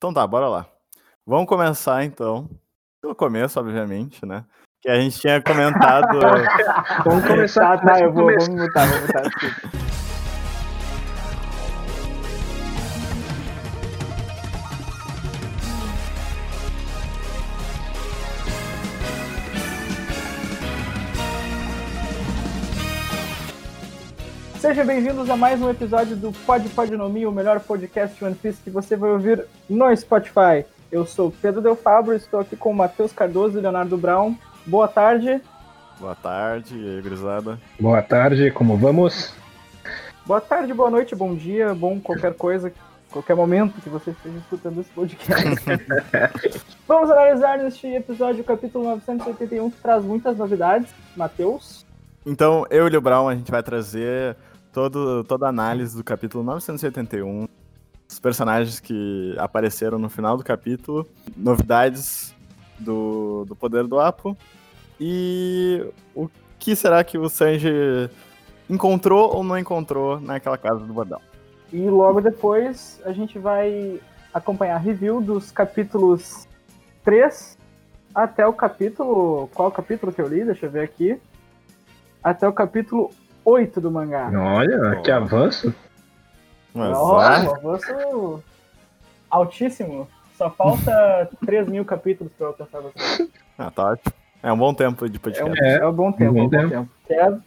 Então tá, bora lá. Vamos começar então. Pelo começo, obviamente, né? Que a gente tinha comentado. Vamos começar. Tá, tá, eu vou, me mutar, vou mutar. Sejam bem-vindos a mais um episódio do Pod Podnomia, o melhor podcast de One Piece que você vai ouvir no Spotify. Eu sou Pedro Del Fabro, estou aqui com o Matheus Cardoso e Leonardo Brown. Boa tarde. Boa tarde, e aí, grisada. Boa tarde, como vamos? Boa tarde, boa noite, bom dia, bom qualquer coisa, qualquer momento que você esteja escutando esse podcast. Vamos analisar neste episódio o capítulo 981 que traz muitas novidades. Matheus? Então, eu e o Brown, a gente vai trazer todo, toda a análise do capítulo 981, os personagens que apareceram no final do capítulo, novidades do, do poder do Apo e o que será que o Sanji encontrou ou não encontrou naquela casa do bordão. E logo depois a gente vai acompanhar a review dos capítulos 3 até o capítulo. Qual capítulo que eu li? Deixa eu ver aqui. Até o capítulo 8 do mangá. Olha, que avanço. Mas, ah, um avanço altíssimo. Só falta 3 mil capítulos pra eu alcançar você. ah, tá ótimo. É um bom tempo de É um, podcast. É, é um bom tempo, um é bom um bom tempo. tempo.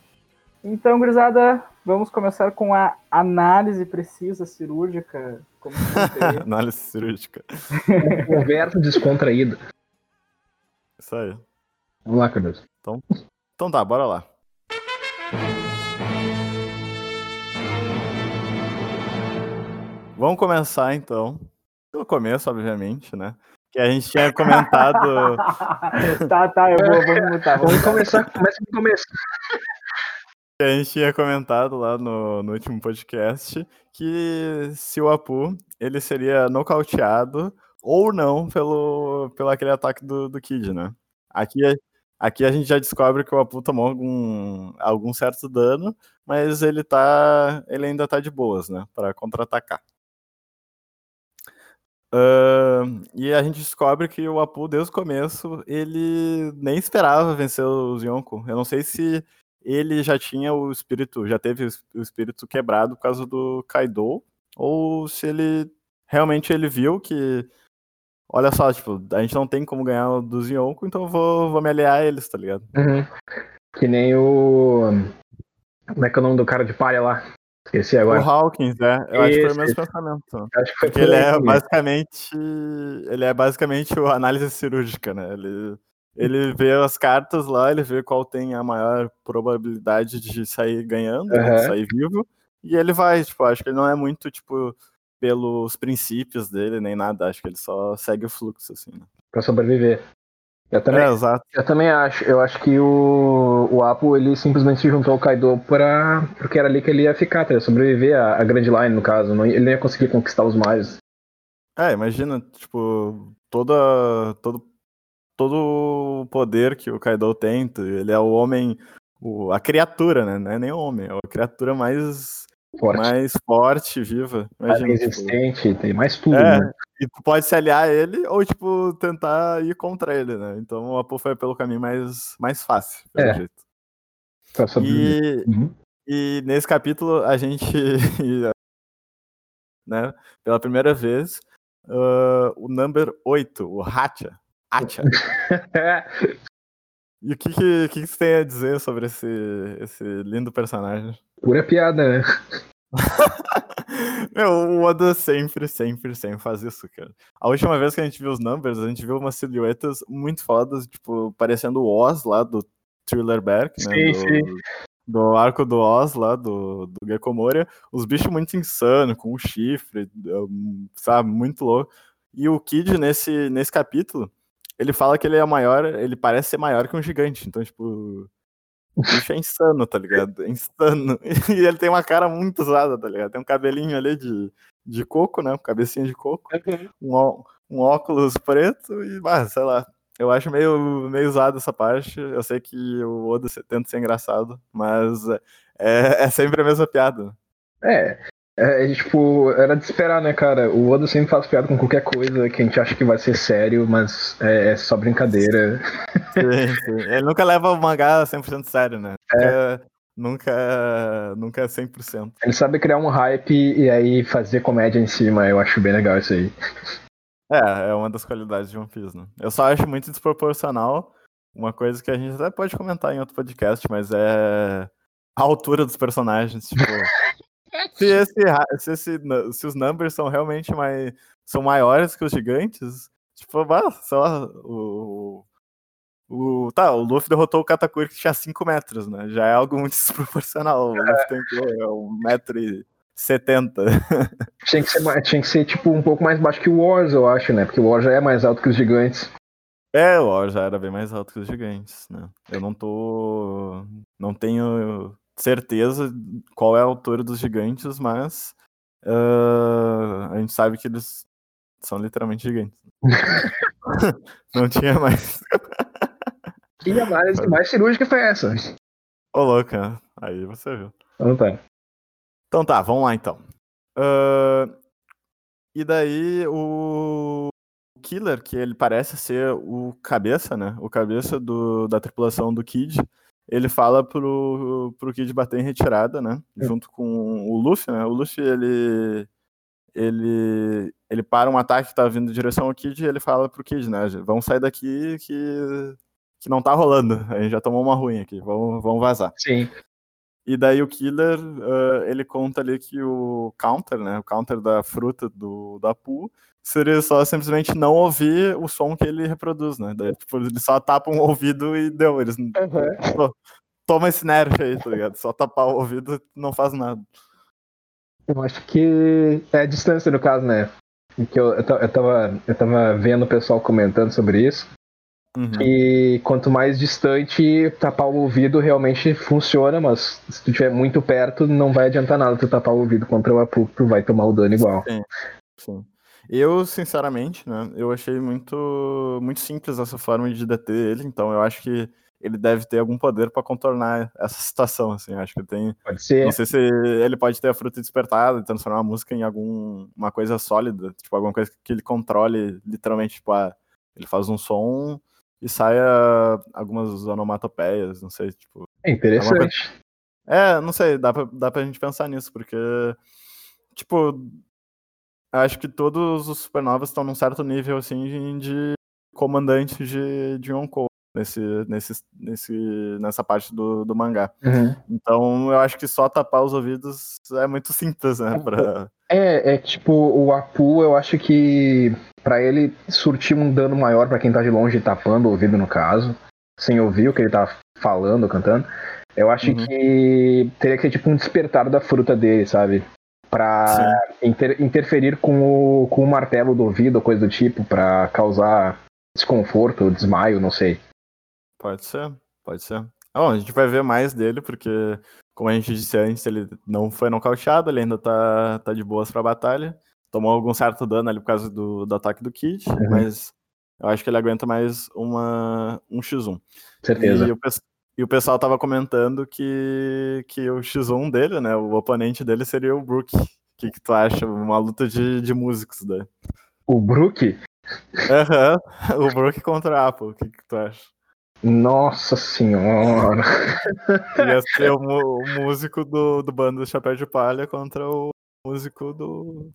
Então, gurizada, vamos começar com a análise precisa, cirúrgica. Análise cirúrgica. Conversa descontraída. Isso aí. Vamos lá, Cardoso. Então tá, bora lá. Vamos começar então. Pelo começo, obviamente, né? Que a gente tinha comentado. tá, tá, eu vou, vou me mutar. Vamos começar, começa com o começo. que a gente tinha comentado lá no, no último podcast que se o Apu ele seria nocauteado ou não pelo, pelo aquele ataque do, do Kid, né? Aqui, a- aqui a gente já descobre que o Apu tomou algum, algum certo dano, mas ele tá. ele ainda tá de boas, né? Pra contra-atacar. Ahn, e a gente descobre que o Apu, desde o começo, ele nem esperava vencer os Yonko. Eu não sei se ele já tinha o espírito, já teve o es- o espírito quebrado por causa do Kaido, ou se ele realmente ele viu que, olha só, tipo, a gente não tem como ganhar dos Yonko, então vou, vou me aliar a eles, tá ligado? Uhum. Que nem o. Como é que é o nome do cara de palha lá? Esqueci O agora. Hawkins, é, eu acho que foi o mesmo pensamento. Acho que foi Porque por ele é basicamente. Ele é basicamente o análise cirúrgica, né? Ele, ele vê as cartas lá, ele vê qual tem a maior probabilidade de sair ganhando, né, de sair vivo, e ele vai, tipo, acho que ele não é muito, tipo, pelos princípios dele, nem nada, acho que ele só segue o fluxo, assim, né? Pra sobreviver. Eu também, É, exato. eu também acho. Eu acho que o, o Apo ele simplesmente se juntou ao Kaido pra, porque era ali que ele ia ficar, tá? sobreviver à, à Grand Line, no caso. Não, ele não ia conseguir conquistar os mais. É, imagina, tipo, toda, todo, todo o poder que o Kaido tem, tu- ele é o homem, o, a criatura, né? Não é nem o homem, é a criatura mais Forte. mais forte, viva. mais tipo, resistente, tem mais tudo, é, né? e tu pode se aliar a ele ou, tipo, tentar ir contra ele, né? Então o Apo foi pelo caminho mais, mais fácil, pelo É. jeito. Sobreviver. E, Uhum. e nesse capítulo a gente, né, pela primeira vez, ah, o number 8, o Hacha. Hacha. E o que, que, que você tem a dizer sobre esse, esse lindo personagem? Pura piada, né? Meu, o Oda sempre, sempre, sempre faz isso, cara. A última vez que a gente viu os numbers, a gente viu umas silhuetas muito fodas, tipo, parecendo o Oz lá do Thriller Bark, né? Sim, do, sim. do arco do Oz lá, do, do Gecko Moria. Os bichos muito insanos, com um chifre, sabe, muito louco. E o Kid, nesse, nesse capítulo, ele fala que ele é maior, ele parece ser maior que um gigante. Então, tipo, o bicho é insano, tá ligado? É insano. E ele tem uma cara muito usada, tá ligado? Tem um cabelinho ali de, de coco, né? Um cabecinha de coco. Um, ó- um óculos preto e, ah, sei lá. Eu acho meio, meio usado essa parte. Eu sei que o Oda tenta ser engraçado, mas é, é sempre a mesma piada. É, É, tipo, era de esperar, né, cara? O Oda sempre faz piada com qualquer coisa que a gente acha que vai ser sério, mas é, é só brincadeira. Sim, sim. Ele nunca leva o mangá 100% sério, né? É. Nunca, nunca é 100%. Ele sabe criar um hype e aí fazer comédia em cima, eu acho bem legal isso aí. É, é uma das qualidades de One Piece, né? Eu só acho muito desproporcional uma coisa que a gente até pode comentar em outro podcast, mas é a altura dos personagens, tipo... se, esse, se, esse, se os numbers são realmente mais, são maiores que os gigantes, tipo, só o, o, tá, o Luffy derrotou o Katakuri que tinha 5 metros, né? Já é algo muito desproporcional. O Luffy tem é, 1,70m. Tinha que, ser, tinha que ser, tipo, um pouco mais baixo que o Wars, eu acho, né? Porque o Wars já é mais alto que os gigantes. É, o Wars já era bem mais alto que os gigantes, né? Eu não tô. Não tenho certeza qual é a altura dos gigantes, mas. Uh, a gente sabe que eles são literalmente gigantes. não tinha mais. Que análise mais cirúrgica foi essa? Ô, louca. Aí você viu. Então tá. Então tá, vamos lá então. Uh, e daí o Killer, que ele parece ser o cabeça, né? O cabeça do, da tripulação do Kid. Ele fala pro, pro Kid bater em retirada, né? É. Junto com o Luffy, né? O Luffy, ele. Ele, ele para um ataque que tá vindo em direção ao Kid e ele fala pro Kid, né? Vamos sair daqui que que não tá rolando. A gente já tomou uma ruim aqui, vamos, vamos vazar. Sim. E daí o Killer, uh, ele conta ali que o counter, né, o counter da fruta do, da Poo, seria só simplesmente não ouvir o som que ele reproduz, né? Daí, tipo, ele só tapa um ouvido e deu. Eles, uhum. toma esse nerf aí, tá ligado? Só tapar o ouvido não faz nada. Eu acho que é a distância no caso, né? Que eu, eu, tava, eu tava vendo o pessoal comentando sobre isso. Uhum. E quanto mais distante, tapar o ouvido realmente funciona, mas se tu estiver muito perto, não vai adiantar nada tu tapar o ouvido contra o Apu, tu vai tomar o dano igual. Sim, sim. Eu, sinceramente, né, eu achei muito, muito simples essa forma de deter ele, então eu acho que ele deve ter algum poder para contornar essa situação, assim, acho que tem... Pode ser. Não sei se ele pode ter a fruta despertada e transformar a música em alguma coisa sólida, tipo, alguma coisa que ele controle, literalmente, tipo, ah, ele faz um som e saia algumas onomatopeias, não sei, tipo. É interessante. É, não sei, dá pra, dá pra gente pensar nisso, porque, tipo, acho que todos os supernovas estão num certo nível, assim, de comandante de, de Yonkou nesse, nesse, nesse, nessa parte do, do mangá. Uhum. Então, eu acho que só tapar os ouvidos é muito simples, né? Pra... É, é tipo, o Apu, eu acho que para ele surtir um dano maior para quem tá de longe tapando o ouvido no caso, sem ouvir o que ele tá falando, cantando, eu acho uhum. que teria que ter tipo um despertar da fruta dele, sabe? Pra inter interferir com o, com o martelo do ouvido ou coisa do tipo, para causar desconforto, desmaio, não sei. Pode ser, pode ser. Bom, a gente vai ver mais dele, porque, como a gente disse antes, ele não foi nocauteado, ele ainda tá, tá de boas pra batalha tomou algum certo dano ali por causa do, do ataque do Kid, uhum. mas eu acho que ele aguenta mais uma, um X1. Certeza. E o, e o pessoal tava comentando que, que o X1 dele, né, o oponente dele seria o Brook. O que, que tu acha? Uma luta de, de músicos daí. O Brook? Aham, uhum. o Brook contra a Apple. O que, que tu acha? Nossa senhora! Ia ser o, o músico do, do bando do Chapéu de Palha contra o músico do,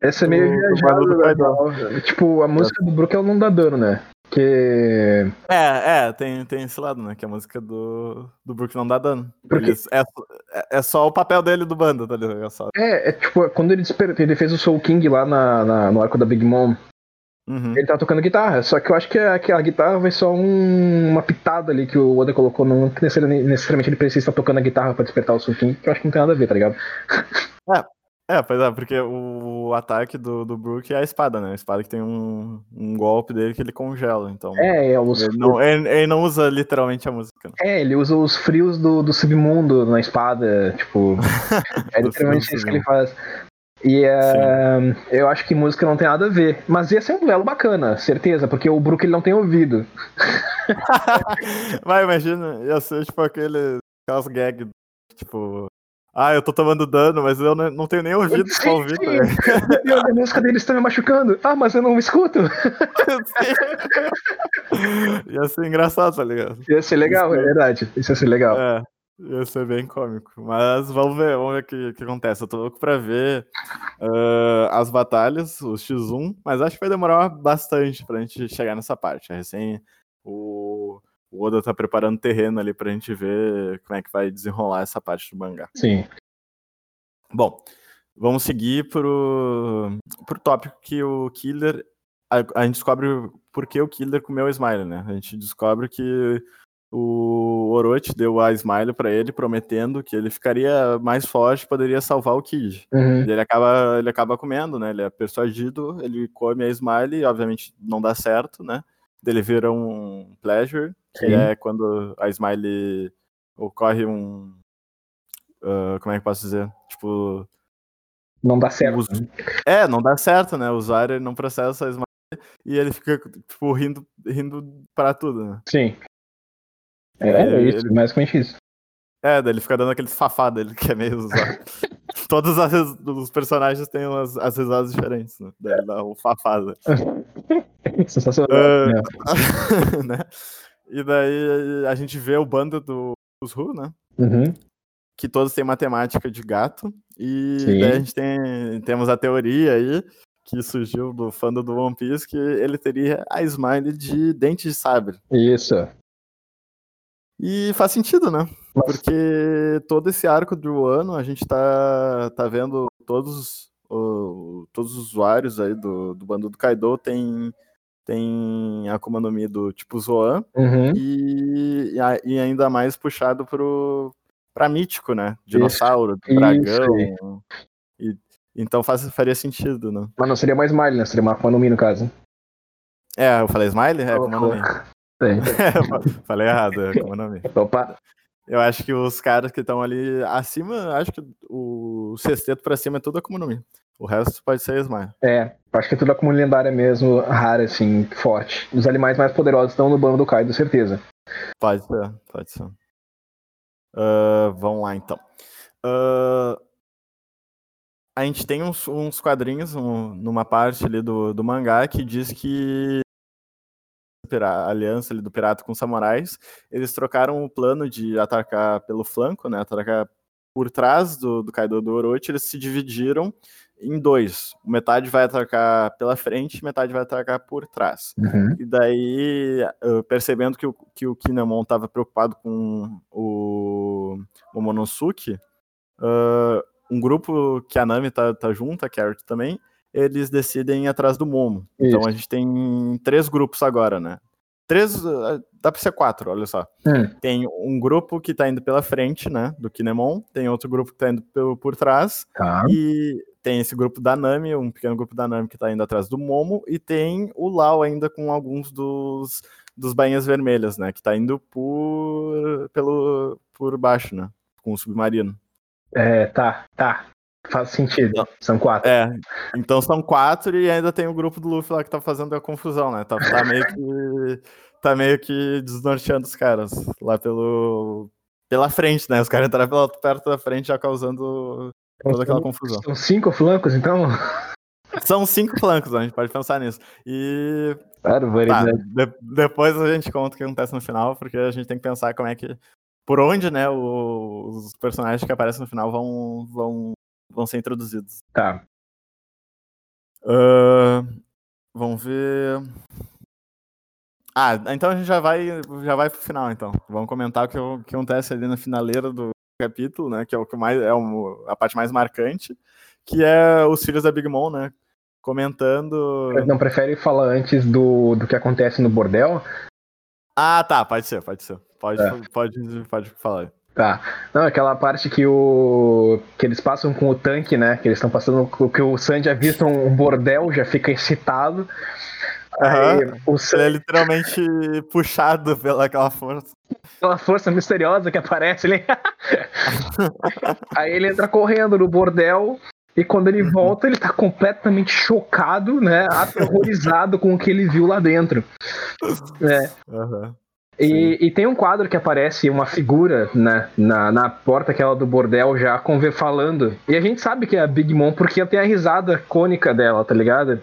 essa é meio viajada, Tipo, a música do Brook ela não dá dano, né? Que. É, é, tem, tem esse lado, né? Que a música do, do Brook não dá dano. Porque... É, é, é só o papel dele do bando, tá ligado? É, é, é tipo, quando ele, ele fez o Soul King lá na, na no arco da Big Mom, uhum. ele tá tocando guitarra. Só que eu acho que a, que a guitarra vai só um, uma pitada ali que o Oda colocou. Não necessariamente ele precisa estar tocando a guitarra pra despertar o Soul King, que eu acho que não tem nada a ver, tá ligado? É, é, pois é, porque o ataque do, do Brook é a espada, né? A espada que tem um, um golpe dele que ele congela, então... É, é os... ele, não, ele, ele não usa literalmente a música. Né? É, ele usa os frios do, do submundo na espada, tipo... é literalmente isso que ele faz. E uh, eu acho que música não tem nada a ver. Mas ia ser um duelo bacana, certeza, porque o Brook ele não tem ouvido. Vai, imagina, ia ser tipo aquele. Aquelas gags, tipo, Ah, eu tô tomando dano, mas eu não, não tenho nem ouvido pra ouvir. E a música deles tá me machucando. Ah, mas eu não me escuto. ia ser engraçado, tá ligado? Ia ser legal, é verdade. Isso ia ser legal. É, ia ser bem cômico. Mas vamos ver, vamos ver o que, que acontece. Eu tô louco pra ver uh, as batalhas, o X1, mas acho que vai demorar bastante pra gente chegar nessa parte. Recém o o Oda tá preparando terreno ali pra gente ver como é que vai desenrolar essa parte do mangá. Sim. Bom, vamos seguir pro, pro tópico que o Killer. A, a gente descobre por que o Killer comeu o Smile, né? A gente descobre que o Orochi deu a Smile para ele, prometendo que ele ficaria mais forte poderia salvar o Kid. Uhum. Ele acaba, ele acaba comendo, né? Ele é persuadido, ele come a Smile e obviamente não dá certo, né? Ele vira um Pleasure, que Sim. é quando a Smile ocorre um. Uh, como é que posso dizer? Tipo. Não dá certo. Os... Né? É, não dá certo, né? O usuário não processa a Smile e ele fica, tipo, rindo, rindo para tudo, né? Sim. É, é isso, ele... basicamente isso. É, ele fica dando aquele safado ele que é meio usado. Todos as, os personagens têm as, as risadas diferentes, né? Daí ele dá um fafada. Sensacional. Uh, né? E daí a gente vê o bando do, dos Ru, né? Uhum. Que todos têm matemática de gato. E Sim. daí a gente tem temos a teoria aí, que surgiu do fã do One Piece, que ele teria a Smile de dente de sabre. Isso. E faz sentido, né? Porque todo esse arco do ano a gente tá, tá vendo todos, o, todos os usuários aí do, do bando do Kaido tem tem a Akuma no Mi do tipo Zoan uhum. e, e ainda mais puxado pro, pra mítico, né? Dinossauro, isso, dragão. Isso e, então faz, faria sentido, né? Mas não seria mais Smile, né? Seria uma Akuma no Mi no caso. É, eu falei Smile? É, Akuma no Mi. falei errado, é Akuma no Mi. Opa. Eu acho que os caras que estão ali acima, acho que o sexteto pra cima é tudo Akuma no Mi. O resto pode ser Smile. É, acho que é tudo Akuma lendária mesmo, rara, assim, forte. Os animais mais poderosos estão no bando do Kaido, certeza. Pode ser, pode ser. Uh, vamos lá, então. Uh, a gente tem uns, uns quadrinhos um, numa parte ali do, do mangá que diz que a aliança ali do pirata com os samurais, eles trocaram o plano de atacar pelo flanco, né, atacar por trás do, do Kaido do Orochi, eles se dividiram em dois. Metade vai atacar pela frente, metade vai atacar por trás. Uhum. E daí, percebendo que o, que o Kinemon estava preocupado com o Momonosuke, uh, um grupo que a Nami tá, tá junto, a Carrot também, eles decidem ir atrás do Momo. Então, Isso. Então a gente tem três grupos agora, né? Três, uh, dá pra ser quatro, olha só. Hum. Tem um grupo que tá indo pela frente, né, do Kinemon, tem outro grupo que tá indo por, por trás, tá. e tem esse grupo da Nami, um pequeno grupo da Nami que tá indo atrás do Momo, e tem o Lau ainda com alguns dos, dos bainhas vermelhas, né, que tá indo por, pelo, por baixo, né, com o submarino. É, tá, tá. Faz sentido. Então, são quatro. É, então são quatro e ainda tem o grupo do Luffy lá que tá fazendo a confusão, né? Tá, tá meio que. tá meio que desnorteando os caras lá pelo. pela frente, né? Os caras entraram pela, perto da frente já causando toda aquela confusão. São cinco flancos, então? São cinco flancos, a gente pode pensar nisso. E. Tá, de, depois a gente conta o que acontece no final, porque a gente tem que pensar como é que. Por onde, né, os personagens que aparecem no final vão, vão vão ser introduzidos. Tá. Uh, vamos ver. Ah, então a gente já vai, já vai pro final, então. Vamos comentar o que, o que acontece ali na finaleira do capítulo, né? Que é o que mais é o, a parte mais marcante, que é os filhos da Big Mom, né? Comentando. Não prefere falar antes do, do que acontece no bordel? Ah, tá, pode ser, pode ser. Pode, é. pode, pode falar. Tá. Não, aquela parte que o. que eles passam com o tanque, né? Que eles estão passando. Que o Sandy avista um bordel, já fica excitado. Uhum. o Sandy... Ele é literalmente puxado pelaquela força. Aquela força misteriosa que aparece ali. Aí ele entra correndo no bordel. E quando ele volta, ele tá completamente chocado, né? Aterrorizado com o que ele viu lá dentro. É. Uhum. E, e, tem um quadro que aparece uma figura né, na, na porta aquela do bordel já com falando. E a gente sabe que é a Big Mom porque tem a risada cônica dela, tá ligado?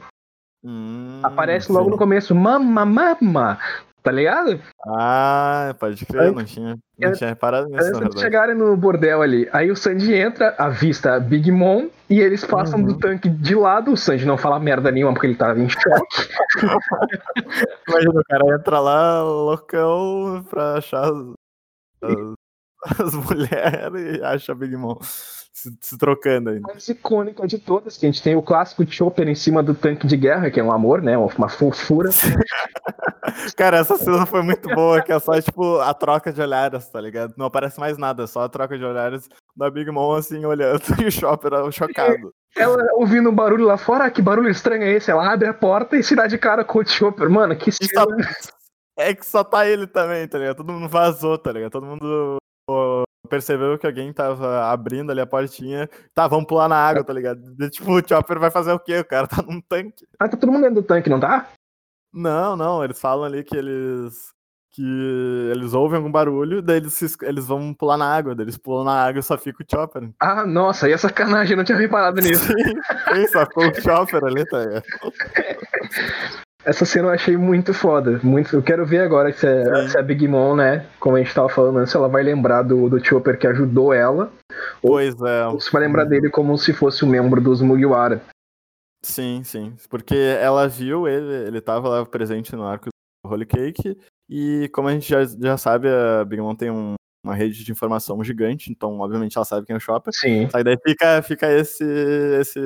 Hum, aparece logo sim. no começo, mama, mama. Tá ligado? Ah, pode crer, não tinha, não tinha reparado nisso. Antes de chegarem no bordel ali, aí o Sandy entra, avista Big Mom e eles passam uhum. do tanque de lado. O Sandy não fala merda nenhuma porque ele tava em choque. Imagina, o cara entra lá loucão pra achar as, as mulheres e acha a Big Mom se, se trocando aí. mais icônica de todas, que a gente tem o clássico Chopper em cima do tanque de guerra, que é um amor, né? Uma fofura. Cara, essa cena foi muito boa, que é só, tipo, a troca de olhares, tá ligado? Não aparece mais nada, só a troca de olhares da Big Mom, assim, olhando, e o Chopper chocado. Ela ouvindo um barulho lá fora, ah, que barulho estranho é esse? Ela abre a porta e se dá de cara com o Chopper. Mano, que cena... É que só tá ele também, tá ligado? Todo mundo vazou, tá ligado? Todo mundo percebeu que alguém tava abrindo ali a portinha. Tá, vamos pular na água, tá ligado? Tipo, o Chopper vai fazer o quê? O cara tá num tanque. Ah, tá todo mundo dentro do tanque, não tá? Não, não, eles falam ali que eles. que eles ouvem algum barulho, daí eles, eles vão pular na água, daí eles pulam na água e só fica o Chopper. Ah, nossa, e a sacanagem, eu não tinha reparado nisso. Sim, sim só ficou o Chopper ali, tá ligado? Essa cena eu achei muito foda. Muito, eu quero ver agora se, é, se a Big Mom, né? Como a gente tava falando antes, ela vai lembrar do, do Chopper que ajudou ela. Pois ou, é. Ou se vai lembrar dele como se fosse um membro dos Mugiwara. Sim, sim. Porque ela viu ele, ele tava lá presente no arco do Holy Cake. E como a gente já, já sabe, a Big Mom tem um, uma rede de informação gigante, então obviamente ela sabe quem é o Chopper. Sim. Aí daí fica, fica esse, esse,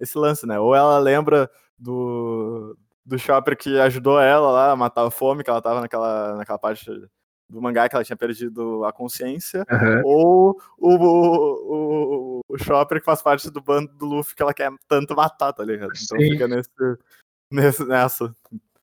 esse lance, né? Ou ela lembra do, do Chopper que ajudou ela lá a matar a fome, que ela tava naquela, naquela parte do mangá que ela tinha perdido a consciência, uhum. ou o, o, o, Chopper que faz parte do bando do Luffy que ela quer tanto matar, tá ligado? Então Sim. fica nesse, nesse, nessa.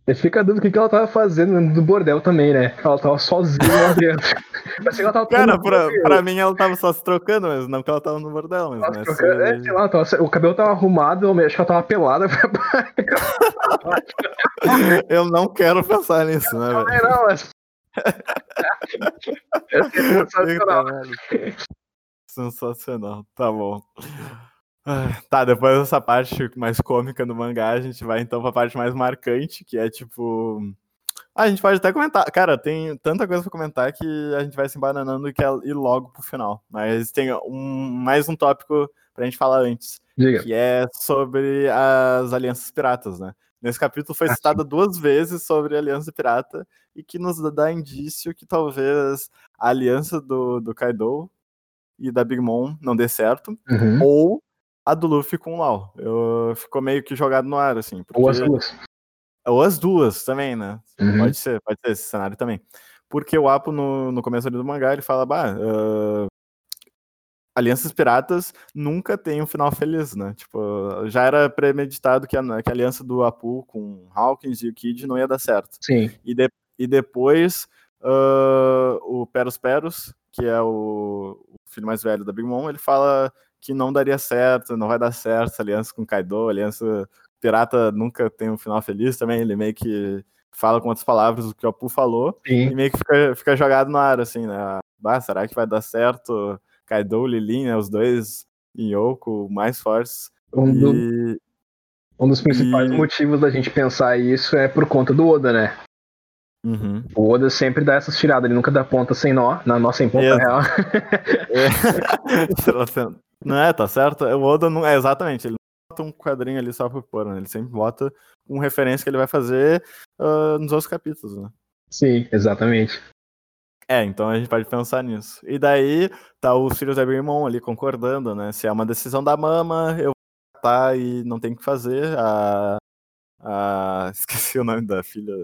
E fica a dúvida o que ela tava fazendo no bordel também, né? Ela tava sozinha lá dentro. ela tava Cara, pra, pra mim ela tava só se trocando mesmo, não que ela tava no bordel mesmo. Né? Trocando, é, sei lá, tava, o cabelo tava arrumado, acho que ela tava pelada. eu não quero pensar nisso, né, velho? Não, não, mas... sensacional. sensacional, tá bom. Tá, depois dessa parte mais cômica do mangá, a gente vai então pra parte mais marcante, que é tipo. Ah, a gente pode até comentar. Cara, tem tanta coisa pra comentar que a gente vai se embananando e quer ir logo pro final. Mas tem um, mais um tópico pra gente falar antes. Diga. Que é sobre as alianças piratas, né? Nesse capítulo foi ah, citada duas vezes sobre a aliança pirata e que nos dá indício que talvez a aliança do, do Kaido e da Big Mom não dê certo, uhum. ou a do Luffy com o Lau. Eu ficou meio que jogado no ar, assim. Porque... Ou as duas. Ou as duas também, né? Uhum. Pode ser, pode ser esse cenário também. Porque o Apo, no, no começo do mangá, ele fala, bah, uh, alianças piratas nunca tem um final feliz, né? Tipo, já era premeditado que a, que a aliança do Apu com Hawkins e o Kid não ia dar certo. Sim. E, de, e depois, uh, o Peros Peros, que é o, o filho mais velho da Big Mom, ele fala que não daria certo, não vai dar certo aliança com Kaido, aliança pirata nunca tem um final feliz também, ele meio que fala com outras palavras o que o Apu falou Sim. e meio que fica, fica jogado no ar, assim, né? Ah, será que vai dar certo Kaido, Lilin, né, os dois Yoko mais fortes. Um, e... do... um dos principais e... motivos da gente pensar isso é por conta do Oda, né? Uhum. O Oda sempre dá essas tiradas, ele nunca dá ponta sem nó, na nossa sem ponta é. real. É. Não é, tá certo? O Oda não. É, exatamente. Ele não bota um quadrinho ali só por pôr, né? Ele sempre bota com referência que ele vai fazer uh, nos outros capítulos, né? Sim, exatamente. É, então a gente pode pensar nisso. E daí tá os filhos da Birmon ali concordando, né? Se é uma decisão da mama, eu vou tá e não tem que fazer. A, a... Esqueci o nome da filha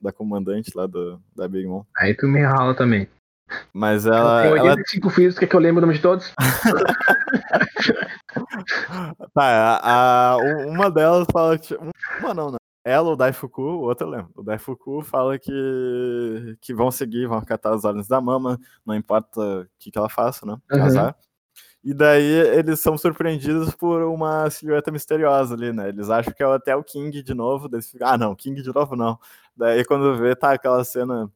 da comandante lá do, da Big Mom. Aí tu me rala também. Mas ela. Tem 85 ela... filhos, quer que eu lembre o nome de todos? tá, a, a, uma delas fala que. Uma não, né? Ela, o Daifuku, o outro eu lembro. O Daifuku fala que, que vão seguir, vão acatar as ordens da mama, não importa o que, que ela faça, né? Casar. Uhum. E daí eles são surpreendidos por uma silhueta misteriosa ali, né? Eles acham que é até o King de novo. Daí ficam, ah, não, King de novo não. Daí quando vê, tá aquela cena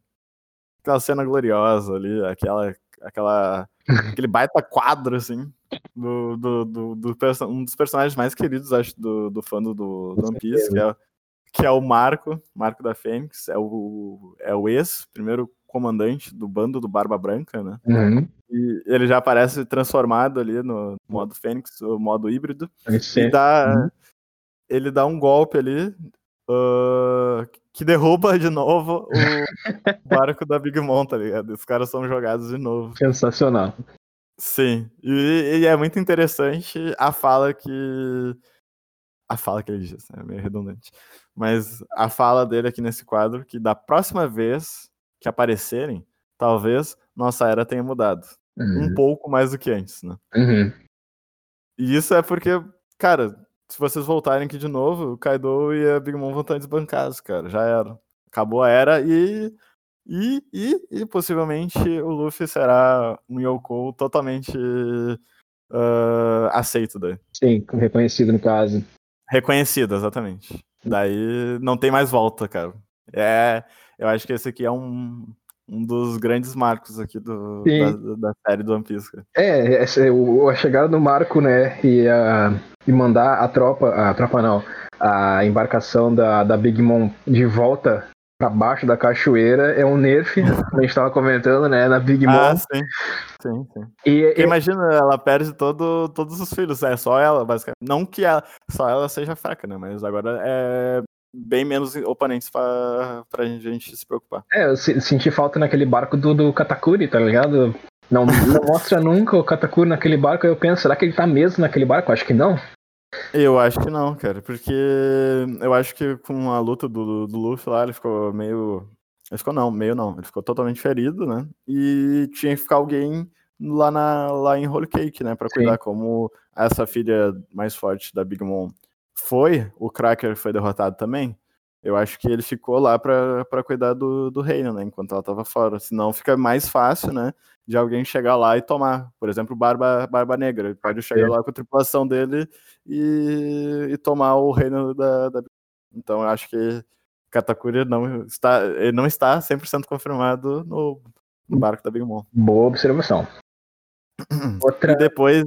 aquela cena gloriosa ali, aquela, aquela, aquele baita quadro, assim, do, do, do, do um dos personagens mais queridos, acho, do, do fã do, do One Piece, que é, que é o Marco, Marco da Fênix, é o, é o ex, primeiro comandante do bando do Barba Branca, né? Uhum. E ele já aparece transformado ali no modo Fênix, o modo híbrido. E dá, uhum. ele dá um golpe ali uh, que derruba de novo o barco da Big Mom, tá ligado? Os caras são jogados de novo. Sensacional. Sim, e, e, é muito interessante a fala que. A fala que ele diz, né? é meio redundante. Mas a fala dele aqui nesse quadro, que da próxima vez que aparecerem, talvez nossa era tenha mudado. Uhum. Um pouco mais do que antes, né? Uhum. E isso é porque, cara, se vocês voltarem aqui de novo, o Kaido e a Big Mom vão estar desbancados, cara. Já era. Acabou a era e. E, e, e possivelmente o Luffy será um Yoko totalmente uh, aceito daí. Sim, reconhecido no caso. Reconhecido, exatamente. Daí não tem mais volta, cara. É, eu acho que esse aqui é um, um dos grandes marcos aqui do, da, da, série do One Piece. É, a chegada do Marco, né, e, a, e mandar a tropa, a tropa não, a embarcação da, da Big Mom de volta para baixo da cachoeira é um nerf, a gente estava comentando, né, na Big Mom. Ah, sim, sim, sim. E, e, Imagina, ela perde todo, todos os filhos, é só ela, basicamente. Não que ela, só ela seja fraca, né, mas agora é bem menos oponentes pra, pra gente se preocupar. É, eu senti falta naquele barco do, do Katakuri, tá ligado? Não, não mostra nunca o Katakuri naquele barco, eu penso, será que ele tá mesmo naquele barco? Acho que não. Eu acho que não, cara, porque eu acho que com a luta do, do Luffy lá, ele ficou meio. Ele ficou não, meio não, ele ficou totalmente ferido, né? E tinha que ficar alguém lá, na, lá em Holy Cake, né? Pra cuidar, Sim. como essa filha mais forte da Big Mom foi, o Cracker foi derrotado também, eu acho que ele ficou lá para cuidar do, do reino, né? Enquanto ela estava fora. Senão fica mais fácil, né? De alguém chegar lá e tomar. Por exemplo, Barba, Barba Negra. Ele pode chegar lá com a tripulação dele e, e tomar o reino da, da. Então eu acho que Katakuri não está, ele não está 100% confirmado no, no barco da Big Mom. Boa observação. Outra... E depois.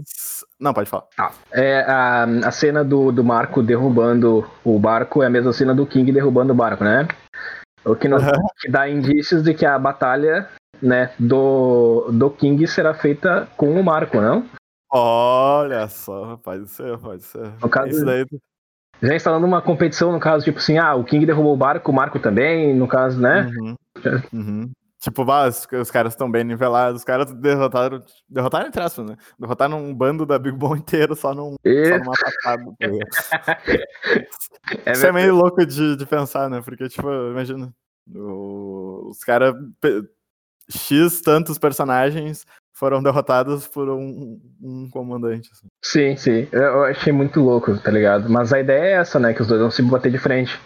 Não, pode falar. Ah, é, a, a cena do, do Marco derrubando o barco é a mesma cena do King derrubando o barco, né? O que, nos, uhum. que dá indícios de que a batalha né, do, do King será feita com o Marco, não? Olha só, pode ser, pode ser. No caso, Isso daí... Já instalando uma competição, no caso, tipo assim, ah, o King derrubou o barco, o Marco também, no caso, né? Uhum. Uhum. Tipo, os, os caras estão bem nivelados, os caras derrotaram. Derrotaram entre aspas, né? Derrotaram um bando da Big Bom inteiro só, num, só numa passada. Tá é Isso é meio louco de, de pensar, né? Porque, tipo, imagina. O, os caras. X tantos personagens foram derrotados por um, um comandante. Assim. Sim, sim. Eu achei muito louco, tá ligado? Mas a ideia é essa, né? Que os dois vão se bater de frente.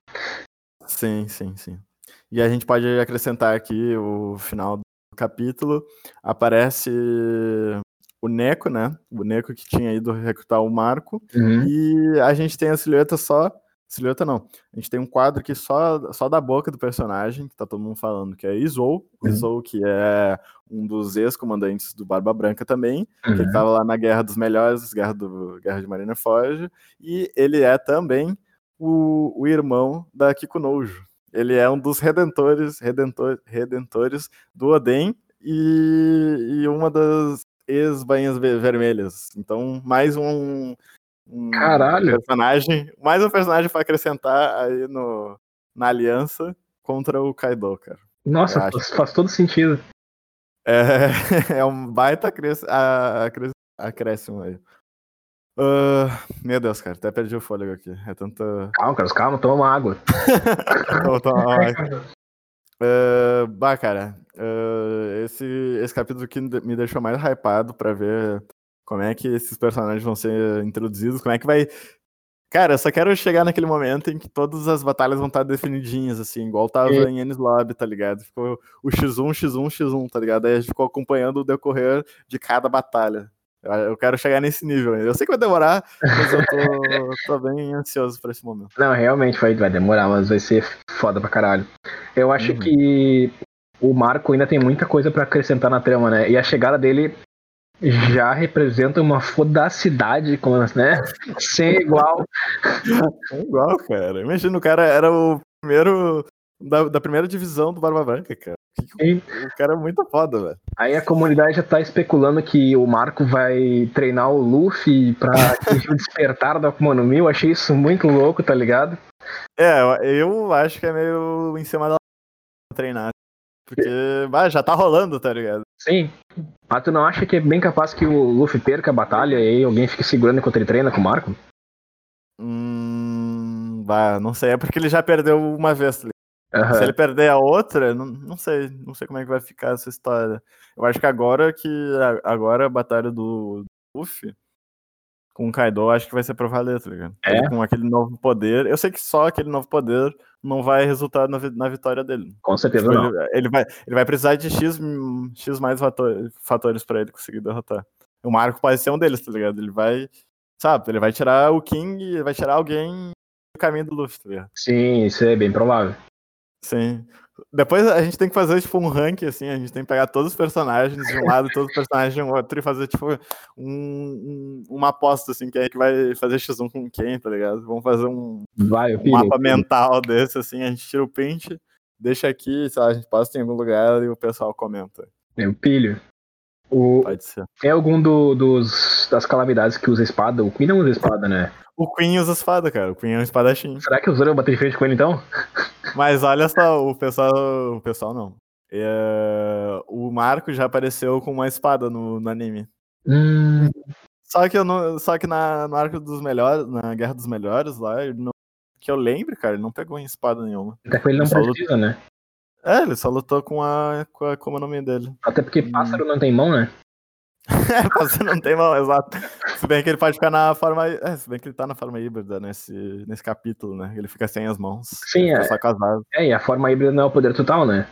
Sim, sim, sim. E a gente pode acrescentar aqui o final do capítulo. Aparece o Neco, né? O Neco que tinha ido recrutar o Marco. Uhum. E a gente tem a silhueta só. Silhueta não. A gente tem um quadro aqui só, só da boca do personagem, que tá todo mundo falando, que é Izou. Uhum. Izou, que é um dos ex-comandantes do Barba Branca também, uhum. que ele tava lá na Guerra dos Melhores, Guerra, do, Guerra de Marineford. E ele é também o, o irmão da Kikunojo, ele é um dos redentores, redentor, redentores do Oden e, e uma das ex-bainhas vermelhas. Então, mais um, um Caralho. personagem, mais um personagem para acrescentar aí no, na aliança contra o Kaido, cara. Nossa, faz, faz, todo sentido. É, é um baita acréscimo aí. Uh, meu Deus, cara, até perdi o fôlego aqui. É tanta. Calma, cara, calma, toma água. toma, toma água. Uh, bah, cara, uh, esse, esse capítulo aqui me deixou mais hypado pra ver como é que esses personagens vão ser introduzidos, como é que vai. Cara, eu só quero chegar naquele momento em que todas as batalhas vão estar definidinhas, assim, igual tava e... em Ennis Lobby, tá ligado? Ficou o X1, X1, X1, tá ligado? Aí a gente ficou acompanhando o decorrer de cada batalha. Eu quero chegar nesse nível. Eu sei que vai demorar, mas eu tô, tô bem ansioso por esse momento. Não, realmente vai, vai demorar, mas vai ser foda pra caralho. Eu acho uhum. que o Marco ainda tem muita coisa para acrescentar na trama, né? E a chegada dele já representa uma fodacidade, né? Sem igual. Sem igual, cara. Imagina, o cara era o primeiro da, da primeira divisão do Barba Branca, cara. O cara é muito foda, velho. Aí a comunidade já tá especulando que o Marco vai treinar o Luffy pra atingir o despertar da Akuma no Mi. Eu achei isso muito louco, tá ligado? É, eu acho que é meio em cima da treinar. Porque bah, já tá rolando, tá ligado? Sim. Mas tu não acha que é bem capaz que o Luffy perca a batalha e aí alguém fique segurando enquanto ele treina com o Marco? Hum. Bah, não sei. É porque ele já perdeu uma vez, tá Uhum. Se ele perder a outra, não, não sei, não sei como é que vai ficar essa história. Eu acho que agora que agora a batalha do Luffy com o Kaido, acho que vai ser pra valer, tá ligado? É? Ele, com aquele novo poder. Eu sei que só aquele novo poder não vai resultar na, na vitória dele. Com certeza tipo, não. Ele, ele, vai, ele vai precisar de X, X mais fator, fatores pra ele conseguir derrotar. O Marco pode ser um deles, tá ligado? Ele vai, sabe, ele vai tirar o King, vai tirar alguém do caminho do Luffy, tá ligado? Sim, isso é bem provável. Sim. Depois a gente tem que fazer, tipo, um ranking, assim, a gente tem que pegar todos os personagens de um lado todos os personagens de um outro e fazer, tipo, um, um, uma aposta, assim, quem é que vai fazer X1 com quem, tá ligado? Vamos fazer um, vai, um mapa mental desse, assim, a gente tira o print, deixa aqui, sei lá, a gente posta em algum lugar e o pessoal comenta. Eu pilho. O... Pode ser. Tem algum do, dos, das calamidades que usa espada? O Queen não usa espada, né? O Queen usa espada, cara. O Queen é um espadachim. Será que o Zoro bater de frente com ele então? Mas olha só, o pessoal. O pessoal não. É, o Marco já apareceu com uma espada no, no anime. Hum. Só que, eu não, só que na, no arco dos melhores, na Guerra dos Melhores lá, não, que eu lembro, cara, ele não pegou em espada nenhuma. Até porque ele não ele precisa, lutou, né? É, ele só lutou com a, com a. Como é o nome dele? Até porque pássaro hum. não tem mão, né? é, pássaro não tem mão, exato. Se bem que ele pode ficar na forma. É, se bem que ele tá na forma híbrida nesse, nesse capítulo, né? Ele fica sem as mãos. Sim, é. Só casado. É, e a forma híbrida não é o poder total, né?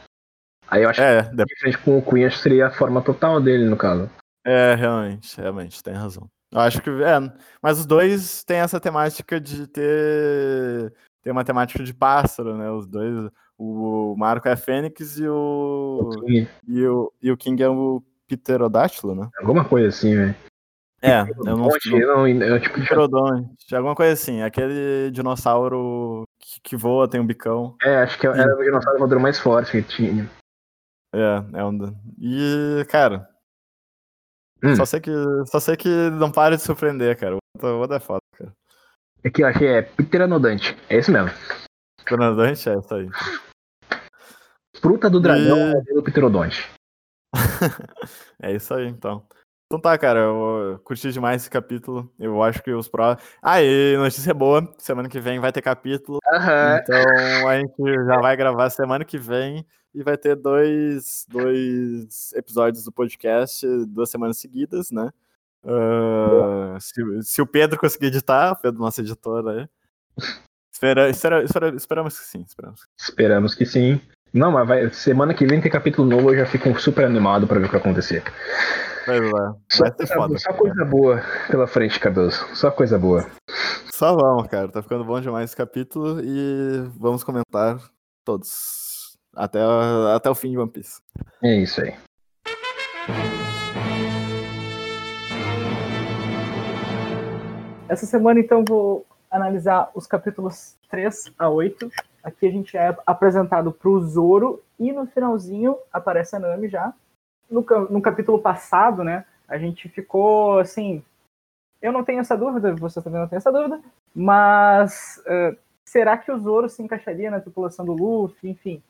Aí eu acho é, que diferente com o Queen, acho que seria a forma total dele, no caso. É, realmente, realmente, tem razão. Eu acho que. É, mas os dois têm essa temática de ter. Tem uma temática de pássaro, né? Os dois. O Marco é Fênix e o. o e, o, e o King é o pterodátilo, né? Alguma coisa assim, velho. É, eu não sei. Não, eu, tipo, Pterodonte, alguma coisa assim. Aquele dinossauro que, que, voa, tem um bicão. É, acho que era o dinossauro voador mais forte que tinha. É, é um. E, cara. Hum. Só, sei que, só sei que não para de surpreender, cara. O Oda é foda, cara. É que eu achei, é Pteranodante. É isso mesmo. Pteranodante é isso aí. Fruta do dragão e... é do Pterodonte. é isso aí, então. Então tá, cara, eu curti demais esse capítulo. Eu acho que os próximos. Ah, e notícia boa: semana que vem vai ter capítulo. Uhum. Então a gente já vai gravar semana que vem e vai ter dois, dois episódios do podcast, duas semanas seguidas, né? Uh, se, se, o Pedro conseguir editar, o Pedro, nosso editor aí. Espera, espera, espera, esperamos que sim. Esperamos. esperamos que sim. Não, mas vai, semana que vem tem capítulo novo, eu já fico super animado pra ver o que vai acontecer. É. Só, coisa, foda, só coisa boa pela frente, Cardoso. Só coisa boa. Só vamos, cara. Tá ficando bom demais esse capítulo e vamos comentar todos. Até, até o fim de One Piece. É isso aí. Essa semana, então, vou analisar os capítulos 3 a 8 Aqui a gente é apresentado para o Zoro e no finalzinho aparece a Nami já. No, no capítulo passado, né, a gente ficou assim. Eu não tenho essa dúvida, você também não tem essa dúvida, mas uh, será que o Zoro se encaixaria na tripulação do Luffy? Enfim,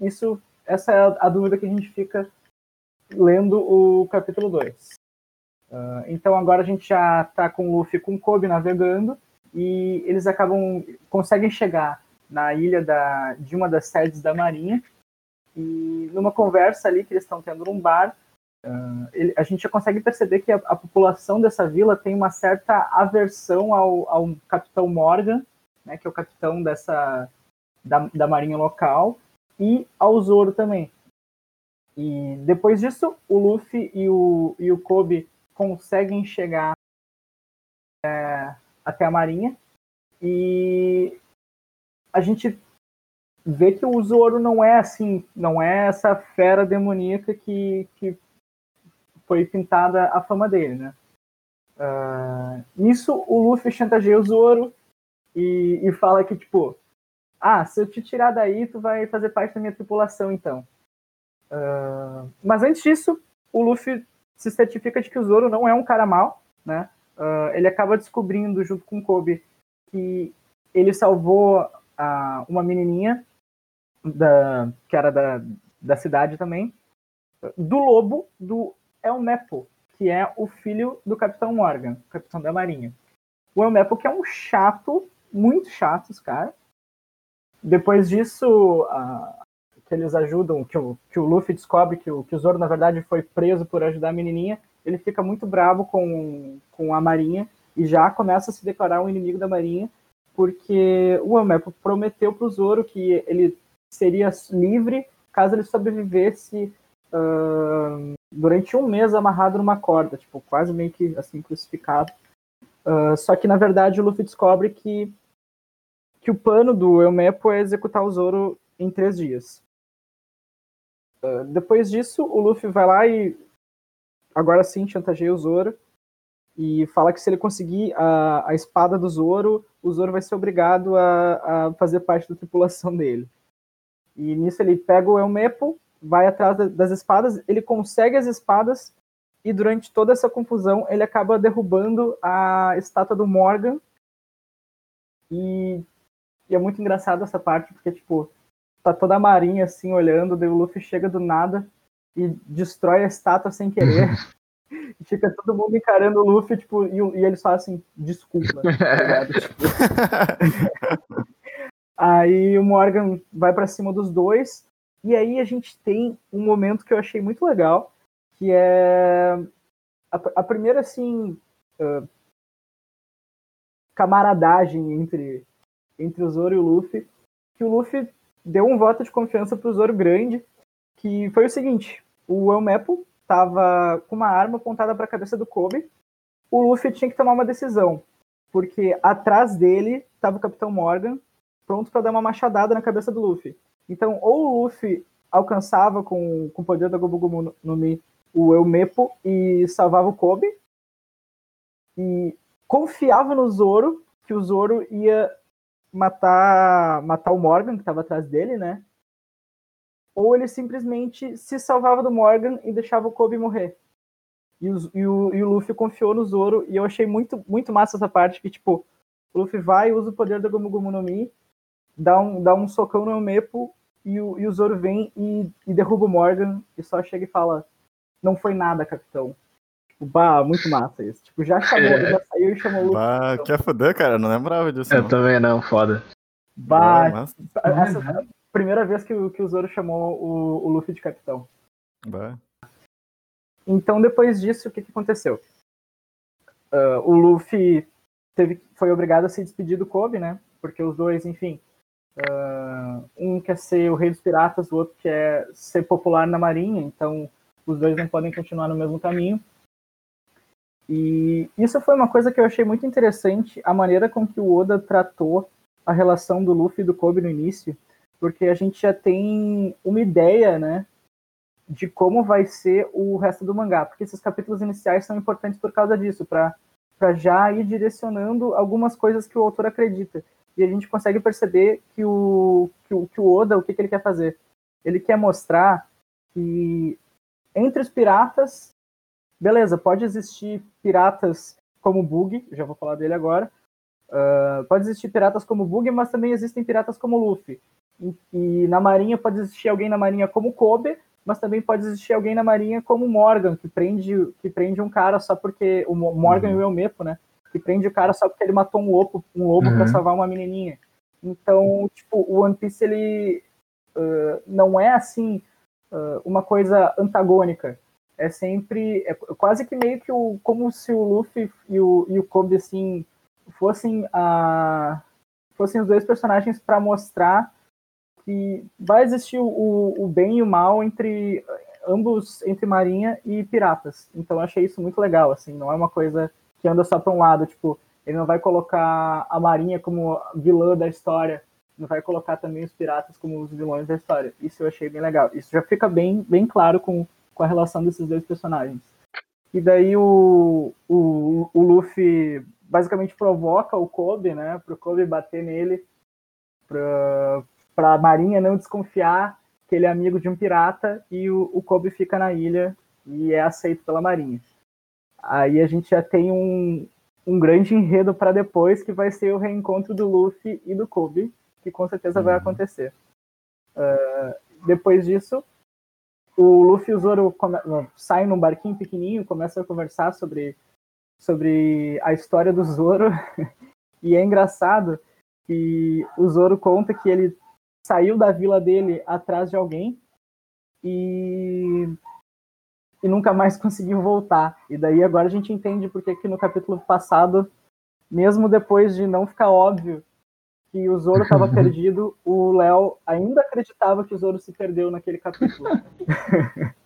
isso, essa é a, dúvida que a gente fica lendo o capítulo 2. Uh, então agora a gente já está com o Luffy com o Kobe navegando e eles acabam conseguem chegar na ilha da, de uma das sedes da Marinha. E numa conversa ali que eles estão tendo num bar, uh, ele, a gente já consegue perceber que a, a, população dessa vila tem uma certa aversão ao, ao capitão Morgan, né, que é o capitão dessa da, da Marinha local, e ao Zoro também. E depois disso, o Luffy e o, e o Kobe conseguem chegar até a Marinha e a gente vê que o Zoro não é assim, não é essa fera demoníaca que, que foi pintada a fama dele, né? Uh, nisso, o Luffy chantageia o Zoro e, e fala que, tipo, ah, se eu te tirar daí, tu vai fazer parte da minha tripulação, então. Uh, mas antes disso, o Luffy se certifica de que o Zoro não é um cara mau, né? Uh, ele acaba descobrindo, junto com Kobe, que ele salvou uh, uma menininha da, que era da, da cidade também, do lobo do Elmepo, que é o filho do Capitão Morgan, capitão da Marinha. O Elmepo que é um chato, muito chato, esse cara. Depois disso, uh, que eles ajudam, que o, que o Luffy descobre que o, que o Zoro, na verdade, foi preso por ajudar a menininha, ele fica muito bravo com, com a Marinha e já começa a se declarar um inimigo da Marinha, porque o Elmepo prometeu para o Zoro que ele seria livre caso ele sobrevivesse uh, durante um mês amarrado numa corda, tipo, quase meio que assim crucificado. Uh, só que na verdade o Luffy descobre que que o plano do Elmepo é executar o Zoro em três dias. Uh, depois disso, o Luffy vai lá e agora sim chantageia o Zoro e fala que se ele conseguir a, a espada do Zoro, o Zoro vai ser obrigado a, a fazer parte da tripulação dele. E nisso ele pega o Elmepo, vai atrás das espadas, ele consegue as espadas e durante toda essa confusão ele acaba derrubando a estátua do Morgan. E, e é muito engraçado essa parte, porque, tipo, tá toda a marinha assim olhando, daí o Luffy chega do nada e destrói a estátua sem querer. e fica todo mundo encarando o Luffy, tipo, e, e eles falam assim, desculpa, tá tipo... Aí o Morgan vai para cima dos dois. E aí a gente tem um momento que eu achei muito legal, que é a, a primeira assim uh, camaradagem entre entre o Zoro e o Luffy, que o Luffy deu um voto de confiança pro Zoro grande, que foi o seguinte: o Elmepo tava com uma arma apontada para a cabeça do Kobe. O Luffy tinha que tomar uma decisão, porque atrás dele estava o Capitão Morgan pronto para dar uma machadada na cabeça do Luffy. Então, ou o Luffy alcançava com, com o poder da Gobu Gomu no Mi o Elmepo e salvava o Kobe, e confiava no Zoro, que o Zoro ia matar, matar o Morgan, que estava atrás dele, né? Ou ele simplesmente se salvava do Morgan e deixava o Kobe morrer. E o, e o, e o Luffy confiou no Zoro, e eu achei muito, muito massa essa parte, que, tipo, o Luffy vai, usa o poder da Gomu Gomu no Mi, dá um, dá um socão no Mepo e o, e o Zoro vem e, e derruba o Morgan e só chega e fala: Não foi nada, capitão. Tipo, bah, muito massa isso. Tipo, já chamou, é. já saiu e chamou o Luffy. Bah, que é foder, cara. Não lembrava disso. Eu não. também não, foda. Bah, essa é a primeira vez que, que o Zoro chamou o, o Luffy de capitão. Bah. Então, depois disso, o que, que aconteceu? Uh, o Luffy teve, foi obrigado a se despedir do Kobe, né? Porque os dois, enfim, Uh, um quer ser o rei dos piratas, o outro quer ser popular na marinha, então os dois não podem continuar no mesmo caminho. E isso foi uma coisa que eu achei muito interessante, a maneira com que o Oda tratou a relação do Luffy e do Kobe no início, porque a gente já tem uma ideia, né, de como vai ser o resto do mangá, porque esses capítulos iniciais são importantes por causa disso, para já ir direcionando algumas coisas que o autor acredita e a gente consegue perceber que o, que o, que o Oda, o que, que ele quer fazer? Ele quer mostrar que entre os piratas, beleza, pode existir piratas como Bug, já vou falar dele agora, uh, pode existir piratas como Bug, mas também existem piratas como Luffy. E, e, na marinha pode existir alguém na marinha como Kobe, mas também pode existir alguém na marinha como Morgan, que prende, que prende um cara só porque o Morgan uhum. e o Elmepo, né? que prende o cara só porque ele matou um lobo, um lobo uhum. para salvar uma menininha. Então, tipo, o One Piece ele uh, não é assim uh, uma coisa antagônica. É sempre é quase que meio que o como se o Luffy e o, e o Kobe assim fossem a fossem os dois personagens para mostrar que vai existir o, o bem e o mal entre ambos entre marinha e piratas. Então eu achei isso muito legal, assim, não é uma coisa que anda só para um lado, tipo, ele não vai colocar a Marinha como vilã da história, vai colocar também os piratas como os vilões da história. Isso eu achei bem legal. Isso já fica bem, bem claro com, com a relação desses dois personagens. E daí o, o, o Luffy basicamente provoca o Kobe, né? Pro Kobe bater nele, pra Marinha não desconfiar que ele é amigo de um pirata e o, o Kobe fica na ilha e é aceito pela Marinha. Aí a gente já tem um, um grande enredo para depois, que vai ser o reencontro do Luffy e do Kobe, que com certeza uhum. vai acontecer. Uh, depois disso, o Luffy e o Zoro saem num barquinho pequenininho, começam a conversar sobre, sobre a história do Zoro. e é engraçado que o Zoro conta que ele saiu da vila dele atrás de alguém e e nunca mais conseguiu voltar. E daí agora a gente entende porque que no capítulo passado, mesmo depois de não ficar óbvio que o Zoro estava perdido, o Léo ainda acreditava que o Zoro se perdeu naquele capítulo.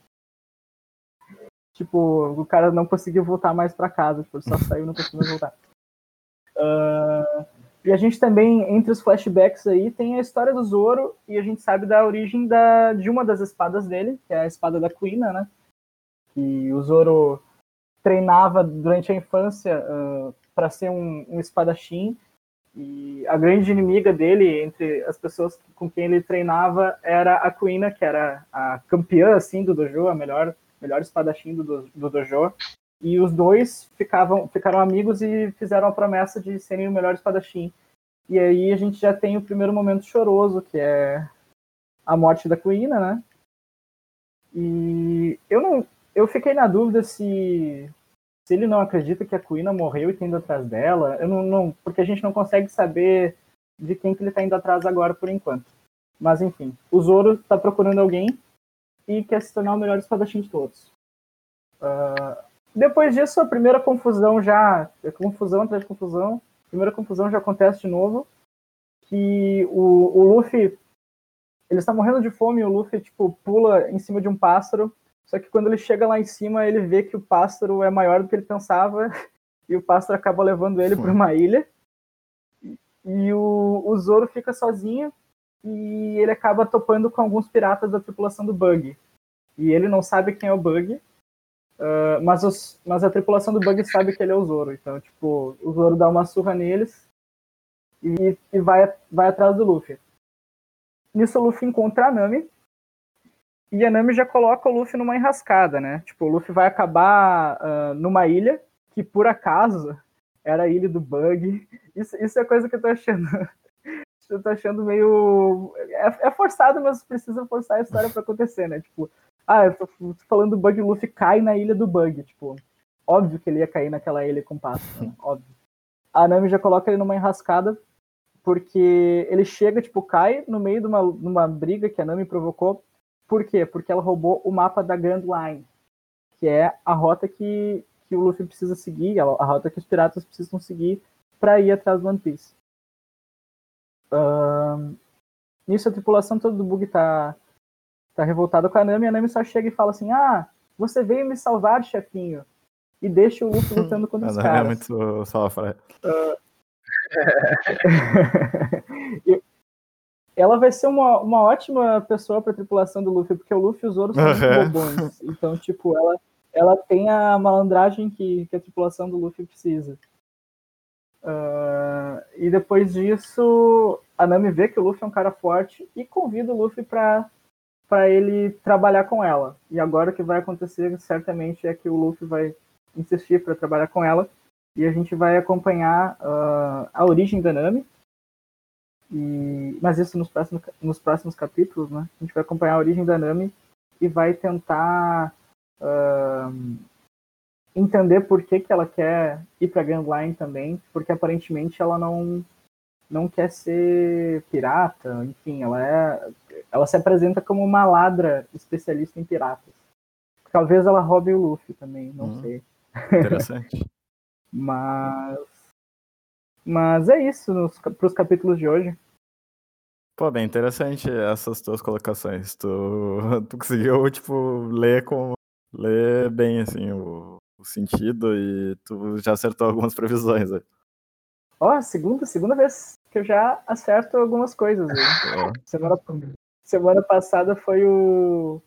tipo, o cara não conseguiu voltar mais para casa, tipo, só saiu e não conseguiu voltar. Uh, e a gente também, entre os flashbacks aí, tem a história do Zoro e a gente sabe da origem da, de uma das espadas dele, que é a espada da Quina, né? que o Zoro treinava durante a infância uh, para ser um, um, espadachim e a grande inimiga dele entre as pessoas com quem ele treinava era a Kuina, que era a campeã assim do dojo, a melhor melhor espadachim do, do dojo. E os dois ficavam ficaram amigos e fizeram a promessa de serem o melhor espadachim. E aí a gente já tem o primeiro momento choroso, que é a morte da Kuina, né? E eu não, eu fiquei na dúvida se se ele não acredita que a Kuina morreu e tá indo atrás dela, eu não, não, porque a gente não consegue saber de quem que ele tá indo atrás agora por enquanto. Mas enfim, o Zoro tá procurando alguém e quer se tornar o melhor espadachim de todos. Uh, depois disso, a primeira confusão já, confusão atrás de confusão, a primeira confusão já acontece de novo, que o, o Luffy, ele está morrendo de fome e o Luffy, tipo, pula em cima de um pássaro só que quando ele chega lá em cima, ele vê que o pássaro é maior do que ele pensava e o pássaro acaba levando ele para uma ilha. E o, o Zoro fica sozinho e ele acaba topando com alguns piratas da tripulação do Bug. E ele não sabe quem é o Bug, uh, mas, os, mas a tripulação do Bug sabe que ele é o Zoro. Então, tipo, o Zoro dá uma surra neles e, e vai, vai atrás do Luffy. Nisso, o Luffy encontra a Nami, e a Nami já coloca o Luffy numa enrascada, né? Tipo, o Luffy vai acabar uh, numa ilha que, por acaso, era a ilha do Bug. Isso, isso é coisa que eu tô achando. eu tô achando meio. É, é, forçado, mas precisa forçar a história para acontecer, né? Tipo, ah, eu tô, tô falando do Bug, Luffy cai na ilha do Bug. Tipo, óbvio que ele ia cair naquela ilha com passo, né? óbvio. A Nami já coloca ele numa enrascada porque ele chega, tipo, cai no meio de uma, de uma briga que a Nami provocou por quê? Porque ela roubou o mapa da Grand Line, que é a rota que, que o Luffy precisa seguir, a, rota que os piratas precisam seguir para ir atrás do One Piece. Uh, nisso a tripulação toda do Bug tá, tá revoltada com a Nami, a Nami só chega e fala assim, ah, você veio me salvar, chefinho. E deixa o Luffy lutando contra os é caras. É muito sofre. Uh, ela vai ser uma, uma ótima pessoa pra tripulação do Luffy, porque o Luffy e o Zoro são muito bobões. Então, tipo, ela, ela tem a malandragem que, que a tripulação do Luffy precisa. Uh, e depois disso, a Nami vê que o Luffy é um cara forte e convida o Luffy pra, pra ele trabalhar com ela. E agora o que vai acontecer, certamente, é que o Luffy vai insistir para trabalhar com ela. E a gente vai acompanhar uh, a origem da Nami, e, mas isso nos próximos, nos próximos capítulos, né? A gente vai acompanhar a origem da Nami e vai tentar uh, entender por que, que ela quer ir para Grand Line também, porque aparentemente ela não não quer ser pirata, enfim, ela é ela se apresenta como uma ladra especialista em piratas. Talvez ela roube o Luffy também, não hum, sei. Interessante. Mas mas é isso para os capítulos de hoje. Pô, bem interessante essas tuas colocações. Tu, tu conseguiu, tipo, ler com ler bem assim o, o sentido e tu já acertou algumas previsões. Ó, oh, segunda, segunda vez que eu já acerto algumas coisas. Aí. Semana, semana passada foi o.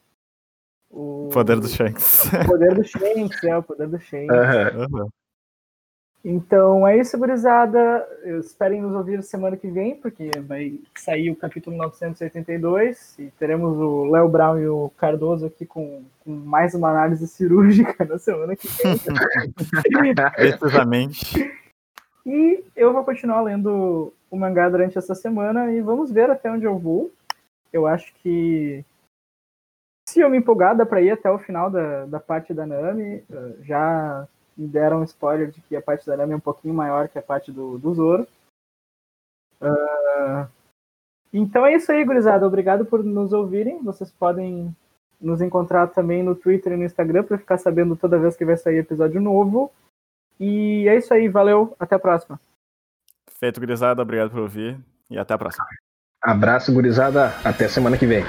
O poder do Shanks. O poder do Shanks, é, o poder do Shanks. Uhum. Então é isso, gurizada. Esperem nos ouvir semana que vem, porque vai sair o capítulo 982 e teremos o Léo Brown e o Cardoso aqui com, com, mais uma análise cirúrgica na semana que vem. Precisamente. E eu vou continuar lendo o mangá durante essa semana e vamos ver até onde eu vou. Eu acho que se eu me empolgar, dá pra ir até o final da, da parte da Nami. Já me deram um spoiler de que a parte da Nami é um pouquinho maior que a parte do, do Zoro. Uh, então é isso aí, gurizada. Obrigado por nos ouvirem. Vocês podem nos encontrar também no Twitter e no Instagram para ficar sabendo toda vez que vai sair episódio novo. E é isso aí, valeu, até a próxima. Feito, gurizada, obrigado por ouvir e até a próxima. Abraço, gurizada, até semana que vem.